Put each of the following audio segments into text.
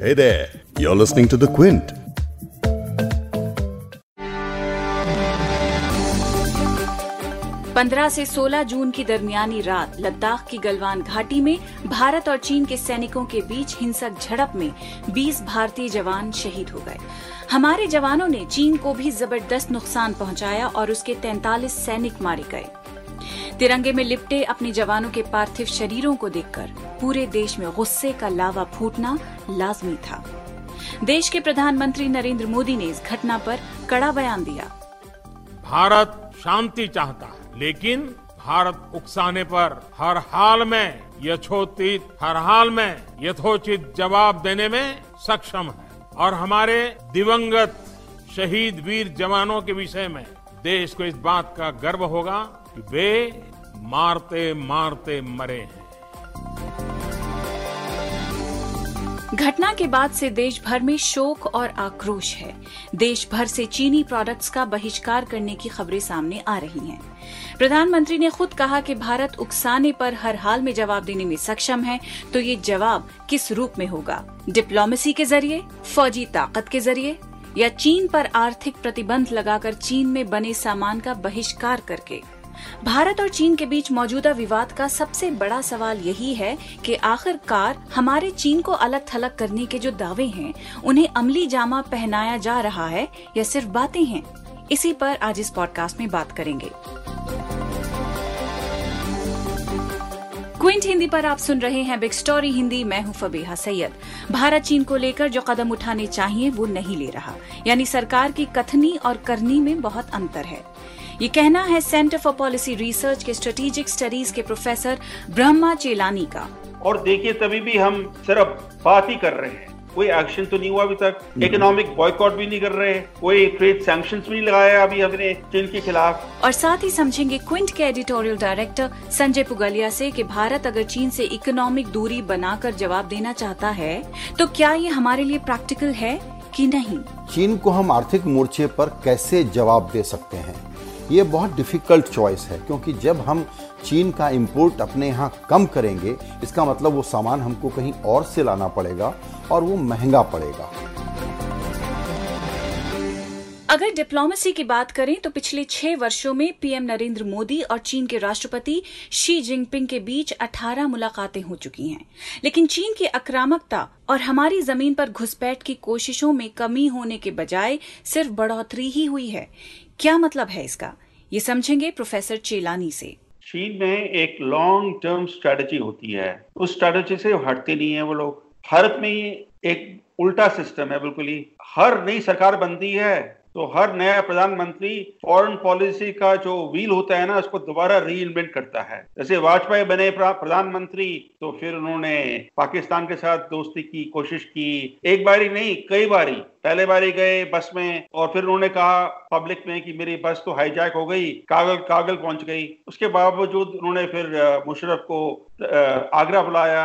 Hey there, you're listening to The Quint. पंद्रह से 16 जून की दरमियानी रात लद्दाख की गलवान घाटी में भारत और चीन के सैनिकों के बीच हिंसक झड़प में 20 भारतीय जवान शहीद हो गए हमारे जवानों ने चीन को भी ज़बरदस्त नुकसान पहुँचाया और उसके 43 सैनिक मारे गए तिरंगे में लिपटे अपने जवानों के पार्थिव शरीरों को देखकर पूरे देश में गुस्से का लावा फूटना लाजमी था। देश के प्रधानमंत्री नरेंद्र मोदी ने इस घटना पर कड़ा बयान दिया। भारत शांति चाहता है, लेकिन भारत उकसाने पर हर हाल में यथोचित, हर हाल में यथोचित जवाब देने में सक्षम है। और हमारे दिवंगत शहीद वीर जवानों के विषय में देश को इस बात का गर्व होगा कि वे मारते मारते मरे हैं। घटना के बाद से देश भर में शोक और आक्रोश है। देश भर से चीनी प्रोडक्ट्स का बहिष्कार करने की खबरें सामने आ रही हैं। प्रधानमंत्री ने खुद कहा कि भारत उकसाने पर हर हाल में जवाब देने में सक्षम है तो ये जवाब किस रूप में होगा? डिप्लोमेसी के ज़रिए? फौजी ताकत के ज़रिए? या चीन पर आर्थिक प्रतिबंध लगाकर चीन में बने सामान का बहिष्कार करके? भारत और चीन के बीच मौजूदा विवाद का सबसे बड़ा सवाल यही है कि आखिरकार हमारे चीन को अलग थलग करने के जो दावे हैं, उन्हें अमली जामा पहनाया जा रहा है या सिर्फ़ बातें हैं? इसी पर आज इस पॉडकास्ट में बात करेंगे। क्विंट हिंदी पर आप सुन रहे हैं बिग स्टोरी हिंदी, मैं हूँ फबीहा सैयद। भारत चीन को लेकर जो कदम उठाने चाहिए, वो नहीं ले रहा। यानी सरकार की कथनी और करनी में बहुत अंतर है। ये कहना है सेंटर फॉर पॉलिसी रिसर्च के स्ट्रेटेजिक स्टडीज़ के प्रोफेसर ब्रह्मा चेलानी का। और देखिए तभी भी हम सिर्फ़ बात ही कर रहे हैं। कोई एक्शन तो नहीं हुआ अभी तक। इकोनॉमिक बॉयकॉट भी नहीं कर रहे कोई ट्रेड सैंक्शंस भी नहीं लगाया अभी हमने चीन के खिलाफ। और साथ ही समझेंगे क्विंट के एडिटोरियल डायरेक्टर संजय पुगलिया से कि भारत अगर चीन से इकोनॉमिक दूरी बनाकर जवाब देना चाहता है तो क्या ये हमारे लिए प्रैक्टिकल है कि नहीं? चीन को हम आर्थिक मोर्चे पर कैसे जवाब दे सकते हैं? ये बहुत डिफ़िकल्ट चॉइस है, क्योंकि जब हम चीन का इंपोर्ट अपने यहाँ कम करेंगे, इसका मतलब वो सामान हमको कहीं और से लाना पड़ेगा और वो महँगा पड़ेगा। अगर डिप्लोमेसी की बात करें तो पिछले छह वर्षों में पीएम नरेंद्र मोदी और चीन के राष्ट्रपति शी जिनपिंग के बीच 18 मुलाकातें हो चुकी हैं। लेकिन चीन की आक्रामकता और हमारी ज़मीन पर घुसपैठ की कोशिशों में कमी होने के बजाय सिर्फ़ बढ़ोतरी ही हुई है। क्या मतलब है इसका? ये समझेंगे प्रोफेसर चेलानी से। चीन में एक लॉन्ग टर्म स्ट्रेटजी होती है। उस स्ट्रेटजी से हटते नहीं है वो लोग। भारत में एक उल्टा सिस्टम है, बिल्कुल ही। हर नई सरकार बनती है। तो हर नया प्रधानमंत्री फॉरेन पॉलिसी का जो व्हील होता है ना, उसको दोबारा री करता है। जैसे वाजपेयी बने प्रधानमंत्री तो फिर उन्होंने पाकिस्तान के साथ दोस्ती की, कोशिश की। एक बारी नहीं, कई बारी। पहले बारी गए बस में, और फिर उन्होंने कहा पब्लिक में कि मेरी बस तो हाईजैक हो गई, कागल कागल पहुँच गई। उसके बावजूद उन्होंने फिर मुशरफ को आगरा बुलाया।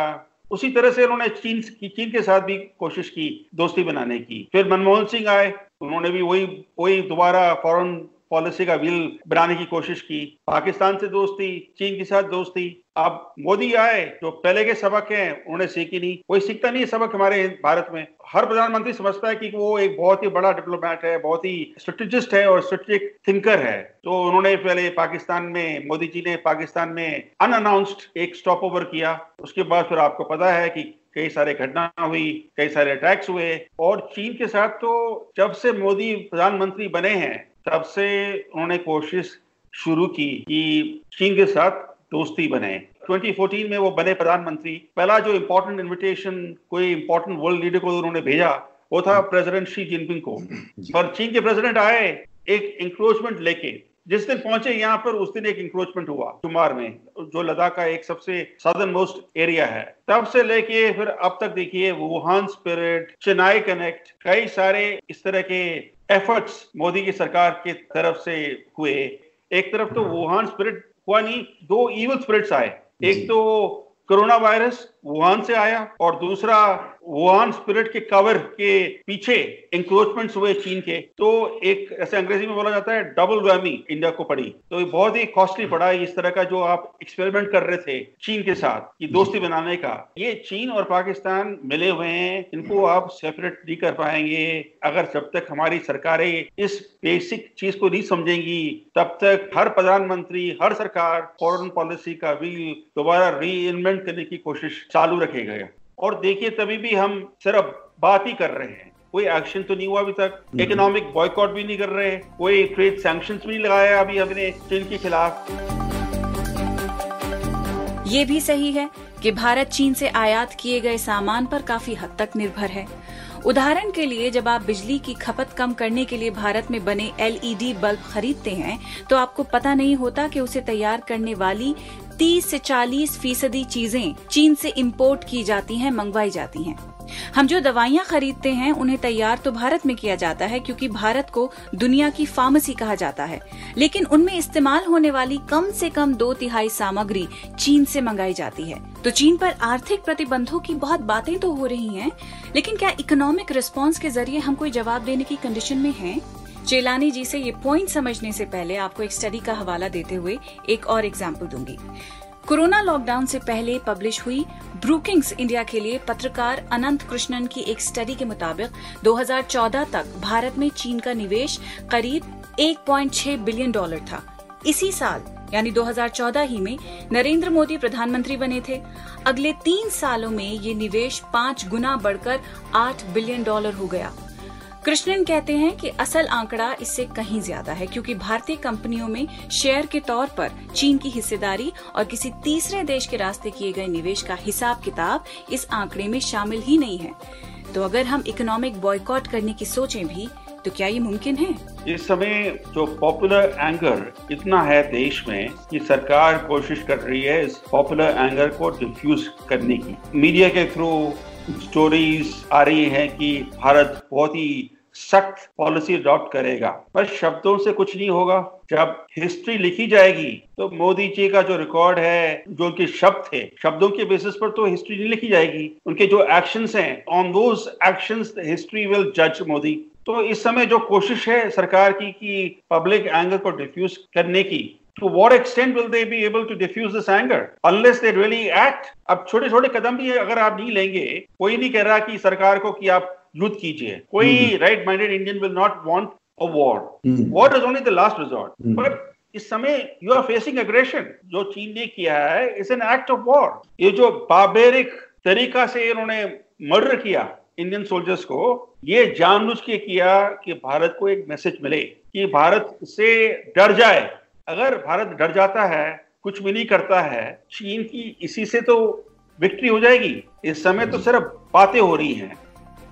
उसी तरह से उन्होंने चीन की चीन के साथ भी कोशिश की, दोस्ती बनाने की। फिर मनमोहन सिंह आए, उन्होंने भी वही वही दोबारा फॉरेन पॉलिसी का व्हील बनाने की कोशिश की। पाकिस्तान से दोस्ती, चीन के साथ दोस्ती। अब मोदी आए, जो पहले के सबक हैं, उन्होंने सीखी नहीं। कोई सीखता नहीं सबक हमारे भारत में। हर प्रधानमंत्री समझता है कि वो एक बहुत ही बड़ा डिप्लोमेट है, बहुत ही स्ट्रेटेजिस्ट है और स्ट्रेटेजिक थिंकर है। तो उन्होंने पहले पाकिस्तान में, मोदी जी ने पाकिस्तान में अनअनाउंस्ड एक स्टॉप ओवर किया। उसके बाद फिर आपको पता है कि कई सारे घटना हुई, कई सारे अटैक्स हुए। और चीन के साथ तो जब से मोदी प्रधानमंत्री बने हैं, तब से उन्होंने कोशिश शुरू की कि चीन के साथ दोस्ती बने। 2014 में वो बने प्रधानमंत्री। पहला जो इम्पोर्टेंट इनविटेशन कोई इम्पोर्टेंट वर्ल्ड लीडर को उन्होंने भेजा वो था प्रेसिडेंट शी जिनपिंग को। और चीन के प्रेसिडेंट आए एक इंक्रोचमेंट लेके। जिस दिन पहुँचे यहाँ पर उस दिन एक इंक्रोचमेंट हुआ शुमार में जो लद्दाख का एक सबसे सदर्न मोस्ट एरिया है। तब से लेके फिर अब तक देखिए वुहान स्पिरिट चेन्नई कनेक्ट कई सारे इस तरह के एफर्ट्स मोदी की सरकार की तरफ़ से हुए। एक तरफ़ तो वुहान स्पिरिट हुआ नहीं दो इवल स्प्रेड्स आए। एक तो कोरोना वायरस वुहान से आया और दूसरा वुहान स्पिरिट के कवर के पीछे इंक्रोचमेंट्स हुए चीन के। तो एक ऐसे अंग्रेज़ी में बोला जाता है डबल वैमी इंडिया को पड़ी। तो ये बहुत ही कॉस्टली पड़ा इस तरह का जो आप एक्सपेरिमेंट कर रहे थे चीन के साथ, कि दोस्ती बनाने का। ये चीन और पाकिस्तान मिले हुए हैं, इनको आप सेपरेट नहीं कर पाएँगे। अगर जब तक हमारी सरकारें इस बेसिक चीज़ को नहीं समझेंगी, तब तक हर प्रधानमंत्री, हर सरकार फॉरेन पॉलिसी का व्हील दोबारा री करने की कोशिश चालू रखेगा। और देखिए तभी भी हम सिर्फ़ बात ही कर रहे हैं। कोई एक्शन तो नहीं हुआ अभी तक। इकोनॉमिक बॉयकॉट भी नहीं कर रहे। कोई ट्रेड सैंक्शन भी नहीं लगाया अभी हमने चीन के खिलाफ। ये भी सही है कि भारत चीन से आयात किए गए सामान पर काफ़ी हद तक निर्भर है। उदाहरण के लिए जब आप बिजली की खपत कम करने के लिए भारत में बने एलईडी बल्ब खरीदते हैं तो आपको पता नहीं होता कि उसे तैयार करने वाली 30 से 40 फ़ीसदी चीज़ें चीन से इंपोर्ट की जाती हैं मंगवाई जाती हैं। हम जो दवाइयाँ खरीदते हैं उन्हें तैयार तो भारत में किया जाता है क्योंकि भारत को दुनिया की फार्मेसी कहा जाता है। लेकिन उनमें इस्तेमाल होने वाली कम से कम दो तिहाई सामग्री चीन से मंगाई जाती है। तो चीन पर आर्थिक प्रतिबंधों की बहुत बातें तो हो रही हैं, लेकिन क्या इकोनॉमिक रिस्पॉन्स के ज़रिए हम कोई जवाब देने की कंडीशन में हैं? चेलानी जी से ये पॉइंट समझने से पहले आपको एक स्टडी का हवाला देते हुए एक और एग्ज़ाम्पल दूँगी। कोरोना लॉकडाउन से पहले पब्लिश हुई ब्रूकिंग्स इंडिया के लिए पत्रकार अनंत कृष्णन की एक स्टडी के मुताबिक 2014 तक भारत में चीन का निवेश करीब 1.6 बिलियन डॉलर था। इसी साल, यानी 2014 ही में, नरेंद्र मोदी प्रधानमंत्री बने थे। अगले तीन सालों में ये निवेश पाँच गुना बढ़कर आठ बिलियन डॉलर हो गया। कृष्णन कहते हैं कि असल आंकड़ा इससे कहीं ज़्यादा है, क्योंकि भारतीय कंपनियों में शेयर के तौर पर चीन की हिस्सेदारी और किसी तीसरे देश के रास्ते किए गए निवेश का हिसाब किताब इस आंकड़े में शामिल ही नहीं है। तो अगर हम इकोनॉमिक बॉयकॉट करने की सोचें भी तो क्या ये मुमकिन है? इस समय जो पॉपुलर एंगर इतना है देश में कि सरकार कोशिश कर रही है इस पॉपुलर एंगर को डिफ्यूज करने की। मीडिया के थ्रू स्टोरीज आ रही हैं कि भारत बहुत ही सख्त पॉलिसी अडॉप्ट करेगा। पर शब्दों से कुछ नहीं होगा। जब हिस्ट्री लिखी जाएगी तो मोदी जी का जो रिकॉर्ड है, जो उनके शब्द थे, शब्दों के बेसिस पर तो हिस्ट्री नहीं लिखी जाएगी। उनके जो एक्शंस हैं on those actions history will जज मोदी। तो इस समय जो कोशिश है सरकार की, कि पब्लिक एंगर को डिफ्यूज करने की, to what extent will they be able to diffuse this anger? Unless they really act अब छोटे छोटे कदम भी अगर आप नहीं लेंगे, कोई नहीं कह रहा कि सरकार को कि आप युद्ध कीजिए। कोई right minded Indian will not want a war war is only the last resort but इस समय यू आर फेसिंग एग्रेशन जो चीन ने किया है is an act of war ये जो बाबेरिक तरीका से इन्होंने मर्डर किया इंडियन सोल्जर्स को ये जानबूझ के किया कि भारत को एक मैसेज मिले कि भारत से डर जाए। अगर भारत डर जाता है कुछ भी नहीं करता है चीन की इसी से तो विक्ट्री हो जाएगी। इस समय तो सिर्फ़ बातें हो रही हैं।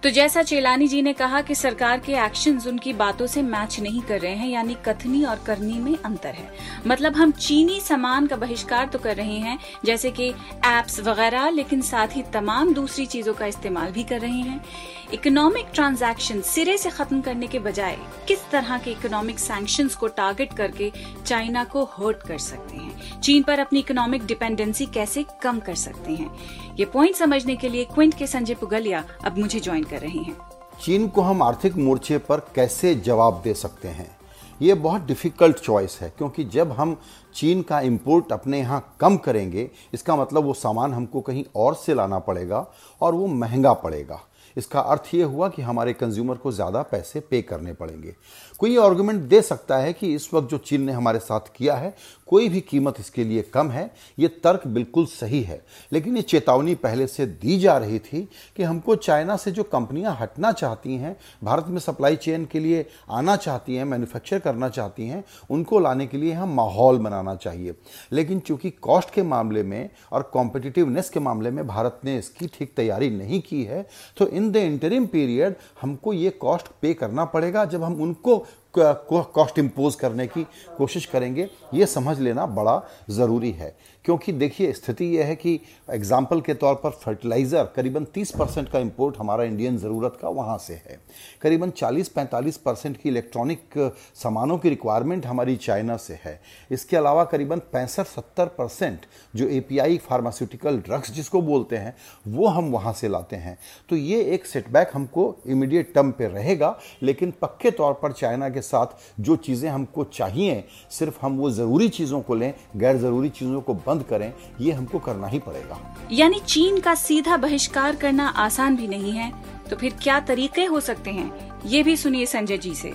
तो जैसा चेलानी जी ने कहा कि सरकार के एक्शन उनकी बातों से मैच नहीं कर रहे हैं, यानी कथनी और करनी में अंतर है। मतलब हम चीनी सामान का बहिष्कार तो कर रहे हैं, जैसे कि एप्स वगैरह, लेकिन साथ ही तमाम दूसरी चीज़ों का इस्तेमाल भी कर रहे हैं। इकोनॉमिक ट्रांजैक्शन सिरे से खत्म करने के बजाय किस तरह के इकोनॉमिक सैंक्शंस को टारगेट करके चाइना को हर्ट कर सकते हैं? चीन पर अपनी इकोनॉमिक डिपेंडेंसी कैसे कम कर सकते हैं? ये पॉइंट समझने के लिए क्विंट के संजय पुगलिया अब मुझे ज्वाइन कर रहे हैं। चीन को हम आर्थिक मोर्चे पर कैसे जवाब दे सकते हैं? ये बहुत डिफ़िकल्ट चॉइस है, क्योंकि जब हम चीन का इम्पोर्ट अपने यहाँ कम करेंगे, इसका मतलब वो सामान हमको कहीं और से लाना पड़ेगा और वो महँगा पड़ेगा। इसका अर्थ ये हुआ कि हमारे कंज्यूमर को ज़्यादा पैसे पे करने पड़ेंगे। कोई आर्गुमेंट दे सकता है कि इस वक्त जो चीन ने हमारे साथ किया है, कोई भी कीमत इसके लिए कम है, ये तर्क बिल्कुल सही है। लेकिन ये चेतावनी पहले से दी जा रही थी कि हमको चाइना से जो कंपनियाँ हटना चाहती हैं, भारत में सप्लाई चेन के लिए आना चाहती हैं मैन्युफैक्चर करना चाहती हैं, उनको लाने के लिए हम माहौल बनाना चाहिए। लेकिन चूँकि कॉस्ट के मामले में और कॉम्पिटिटिवनेस के मामले में भारत ने इसकी ठीक तैयारी नहीं की है तो इन द इंटरिम पीरियड हमको ये कॉस्ट पे करना पड़ेगा जब हम उनको कॉस्ट इम्पोज करने की कोशिश करेंगे, ये समझ लेना बड़ा ज़रूरी है। क्योंकि देखिए, स्थिति यह है कि एग्ज़ाम्पल के तौर पर फर्टिलाइज़र करीबन 30 परसेंट का इंपोर्ट हमारा इंडियन ज़रूरत का वहाँ से है। करीबन 40-45 परसेंट की इलेक्ट्रॉनिक सामानों की रिक्वायरमेंट हमारी चाइना से है। इसके अलावा करीबन पैंसठ सत्तर परसेंट जो ए पी फार्मास्यूटिकल ड्रग्स जिसको बोलते हैं, वो हम वहाँ से लाते हैं। तो ये एक सेटबैक हमको इमीडिएट टर्म पे रहेगा, लेकिन पक्के तौर पर चाइना के साथ जो चीज़ें हमको चाहिए सिर्फ़ हम वो ज़रूरी चीज़ों को लें गैर ज़रूरी चीज़ों को बंद करें ये हमको करना ही पड़ेगा। यानी चीन का सीधा बहिष्कार करना आसान भी नहीं है तो फिर क्या तरीके हो सकते हैं? ये भी सुनिए संजय जी से।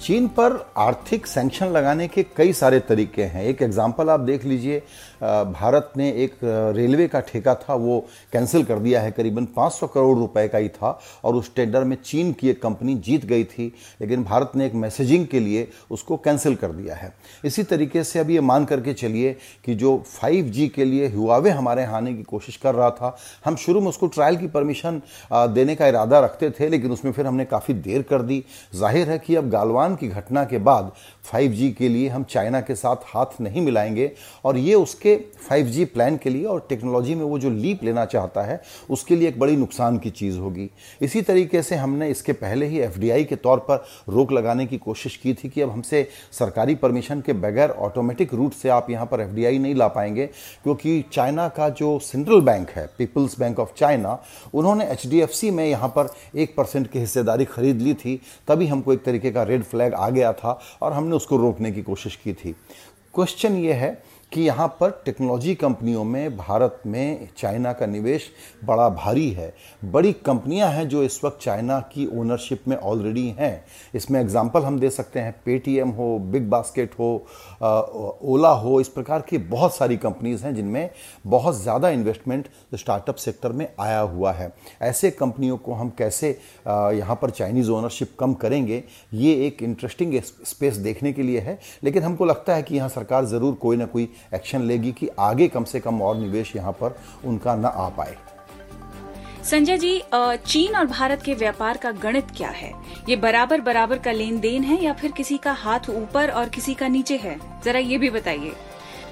चीन पर आर्थिक सैंक्शन लगाने के कई सारे तरीके हैं। एक एग्ज़ाम्पल आप देख लीजिए भारत ने एक रेलवे का ठेका था, वो कैंसिल कर दिया है, करीबन 500 करोड़ रुपए का ही था, और उस टेंडर में चीन की एक कंपनी जीत गई थी, लेकिन भारत ने एक मैसेजिंग के लिए उसको कैंसिल कर दिया है। इसी तरीके से अब ये मान करके चलिए कि जो 5G के लिए हुआवे हमारे यहाँ आने की कोशिश कर रहा था, हम शुरू में उसको ट्रायल की परमिशन देने का इरादा रखते थे, लेकिन उसमें फिर हमने काफ़ी देर कर दी। ज़ाहिर है कि अब गालवान की घटना के बाद 5G के लिए हम चाइना के साथ हाथ नहीं मिलाएँगे, और ये उसके 5G प्लान के लिए और टेक्नोलॉजी में वो जो लीप लेना चाहता है, उसके लिए एक बड़ी नुकसान की चीज़ होगी। इसी तरीके से हमने इसके पहले ही एफडीआई के तौर पर रोक लगाने की कोशिश की थी कि अब हमसे सरकारी परमिशन के बगैर ऑटोमेटिक रूट से आप यहाँ पर एफडीआई नहीं ला पाएँगे, क्योंकि चाइना का जो सेंट्रल बैंक है पीपल्स बैंक ऑफ़ चाइना उन्होंने एचडीएफसी में यहाँ पर एक परसेंट की हिस्सेदारी खरीद ली थी। तभी हमको एक तरीके का रेड फ्लैग आ गया था और हमने उसको रोकने की कोशिश की थी। क्वेश्चन ये है कि यहाँ पर टेक्नोलॉजी कंपनियों में, भारत में चाइना का निवेश बड़ा भारी है। बड़ी कंपनियाँ हैं जो इस वक्त चाइना की ओनरशिप में ऑलरेडी हैं। इसमें एग्जांपल हम दे सकते हैं। पेटीएम हो बिग बास्केट हो ओला हो, इस प्रकार की बहुत सारी कंपनीज़ हैं जिनमें बहुत ज़्यादा इन्वेस्टमेंट स्टार्टअप सेक्टर में आया हुआ है। ऐसे कंपनियों को हम कैसे यहाँ पर चाइनीज़ ओनरशिप कम करेंगे, ये एक इंटरेस्टिंग स्पेस देखने के लिए है। लेकिन हमको लगता है कि यहाँ सरकार ज़रूर कोई ना कोई एक्शन लेगी कि आगे कम से कम और निवेश यहाँ पर उनका न आ पाए। संजय जी चीन और भारत के व्यापार का गणित क्या है? ये बराबर बराबर का लेन देन है या फिर किसी का हाथ ऊपर और किसी का नीचे है? जरा ये भी बताइए।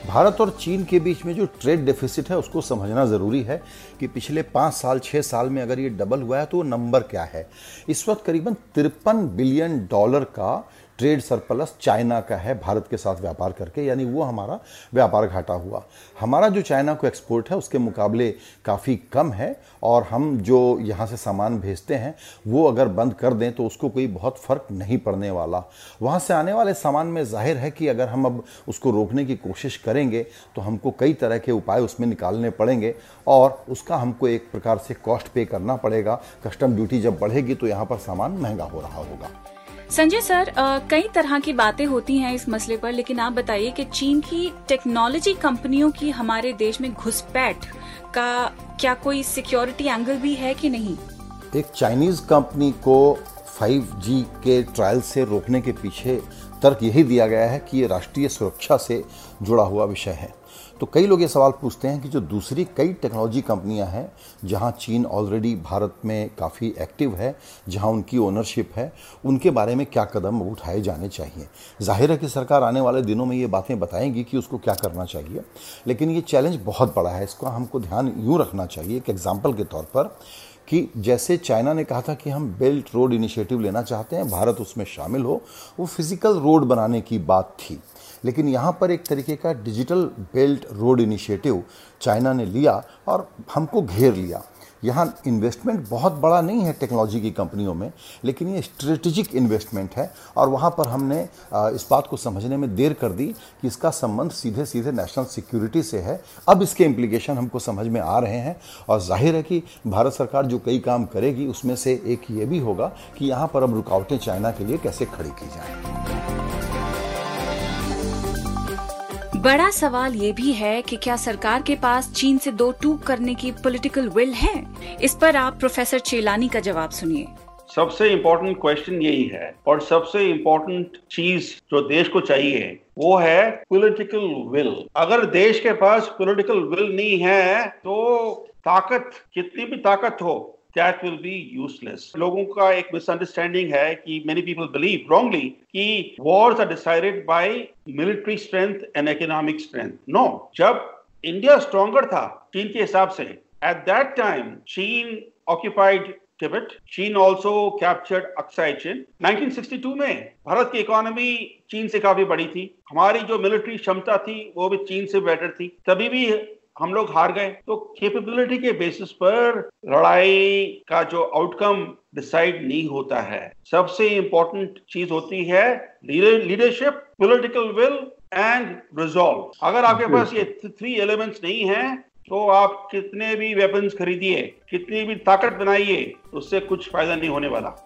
भारत और चीन के बीच में जो ट्रेड डेफिसिट है उसको समझना ज़रूरी है कि पिछले पाँच साल छः साल में अगर ये डबल हुआ है तो वो नंबर क्या है? इस वक्त करीबन तिरपन बिलियन डॉलर का ट्रेड सरप्लस चाइना का है, भारत के साथ व्यापार करके, यानी वो हमारा व्यापार घाटा हुआ। हमारा जो चाइना को एक्सपोर्ट है, उसके मुकाबले काफ़ी कम है, और हम जो यहाँ से सामान भेजते हैं, वो अगर बंद कर दें तो उसको कोई बहुत फ़र्क नहीं पड़ने वाला। वहाँ से आने वाले सामान में ज़ाहिर है कि अगर हम अब उसको रोकने की कोशिश करेंगे तो हमको कई तरह के उपाय उसमें निकालने पड़ेंगे, और उसका हमको एक प्रकार से कॉस्ट पे करना पड़ेगा। कस्टम ड्यूटी जब बढ़ेगी तो यहाँ पर सामान महँगा हो रहा होगा। संजय सर कई तरह की बातें होती हैं इस मसले पर, लेकिन आप बताइए कि चीन की टेक्नोलॉजी कंपनियों की हमारे देश में घुसपैठ का क्या कोई सिक्योरिटी एंगल भी है कि नहीं? एक चाइनीज़ कंपनी को 5G के ट्रायल से रोकने के पीछे तर्क यही दिया गया है कि ये राष्ट्रीय सुरक्षा से जुड़ा हुआ विषय है। तो कई लोग ये सवाल पूछते हैं कि जो दूसरी कई टेक्नोलॉजी कंपनियाँ हैं, जहाँ चीन ऑलरेडी भारत में काफ़ी एक्टिव है, जहाँ उनकी ओनरशिप है, उनके बारे में क्या कदम उठाए जाने चाहिए? ज़ाहिर है कि सरकार आने वाले दिनों में ये बातें बताएँगी कि उसको क्या करना चाहिए, लेकिन ये चैलेंज बहुत बड़ा है। इसको हमको ध्यान यूँ रखना चाहिए एक एग्ज़ाम्पल के तौर पर कि जैसे चाइना ने कहा था कि हम बेल्ट रोड इनिशिएटिव लेना चाहते हैं, भारत उसमें शामिल हो। वो फ़िज़िकल रोड बनाने की बात थी। लेकिन यहाँ पर एक तरीके का digital Belt Road Initiative China ने लिया और हमको घेर लिया। यहाँ इन्वेस्टमेंट बहुत बड़ा नहीं है टेक्नोलॉजी की कंपनियों में, लेकिन ये स्ट्रेटेजिक इन्वेस्टमेंट है और वहाँ पर हमने इस बात को समझने में देर कर दी कि इसका संबंध सीधे सीधे नेशनल सिक्योरिटी से है। अब इसके इम्प्लीकेशन हमको समझ में आ रहे हैं और ज़ाहिर है कि भारत सरकार जो कई काम करेगी, उसमें से एक ये भी होगा कि यहाँ पर अब रुकावटें चाइना के लिए कैसे खड़ी की जाए। बड़ा सवाल ये भी है कि क्या सरकार के पास चीन से दो टूक करने की पॉलिटिकल विल है? इस पर आप प्रोफेसर चेलानी का जवाब सुनिए। सबसे इम्पोर्टेंट क्वेश्चन यही है और सबसे इम्पोर्टेंट चीज़ जो देश को चाहिए, वो है पॉलिटिकल विल अगर देश के पास पॉलिटिकल विल नहीं है तो ताकत कितनी भी ताकत हो दैट विल बी यूजलेस लोगों का एक मिसअंडरस्टैंडिंग है कि मेनी पीपल बिलीव रॉन्गली कि wars are decided by military strength and economic strength no जब इंडिया स्ट्रॉन्गर था, चीन के हिसाब से एट दैट टाइम चीन occupied Tibet. China also captured Aksai Chin. 1962 में भारत की इकोनॉमी चीन से काफ़ी बड़ी थी हमारी जो मिलिट्री क्षमता थी, वो भी चीन से बेटर थी तभी भी हम लोग हार गए। तो कैपेबिलिटी के बेसिस पर लड़ाई का जो आउटकम डिसाइड नहीं होता है। सबसे इंपॉर्टेंट चीज़ होती है leadership political will and resolve अगर आपके पास ये थ्री एलिमेंट्स नहीं है तो आप कितने भी वेपन्स खरीदिए कितनी भी ताकत बनाइए उससे कुछ फ़ायदा नहीं होने वाला।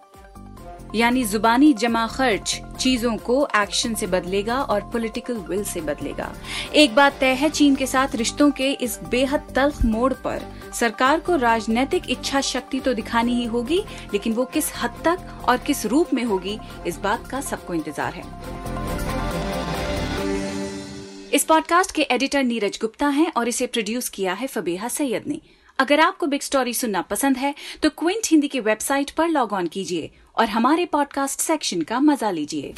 यानी जुबानी जमा खर्च चीज़ों को एक्शन से बदलेगा और पॉलिटिकल विल से बदलेगा। एक बात तय है, चीन के साथ रिश्तों के इस बेहद तल्ख मोड़ पर सरकार को राजनीतिक इच्छा शक्ति तो दिखानी ही होगी, लेकिन वो किस हद तक और किस रूप में होगी, इस बात का सबको इंतज़ार है। इस पॉडकास्ट के एडिटर नीरज गुप्ता हैं और इसे प्रोड्यूस किया है फबीहा सैयद ने। अगर आपको बिग स्टोरी सुनना पसंद है तो क्विंट हिंदी की वेबसाइट पर लॉग ऑन कीजिए। और हमारे पॉडकास्ट सेक्शन का मज़ा लीजिए।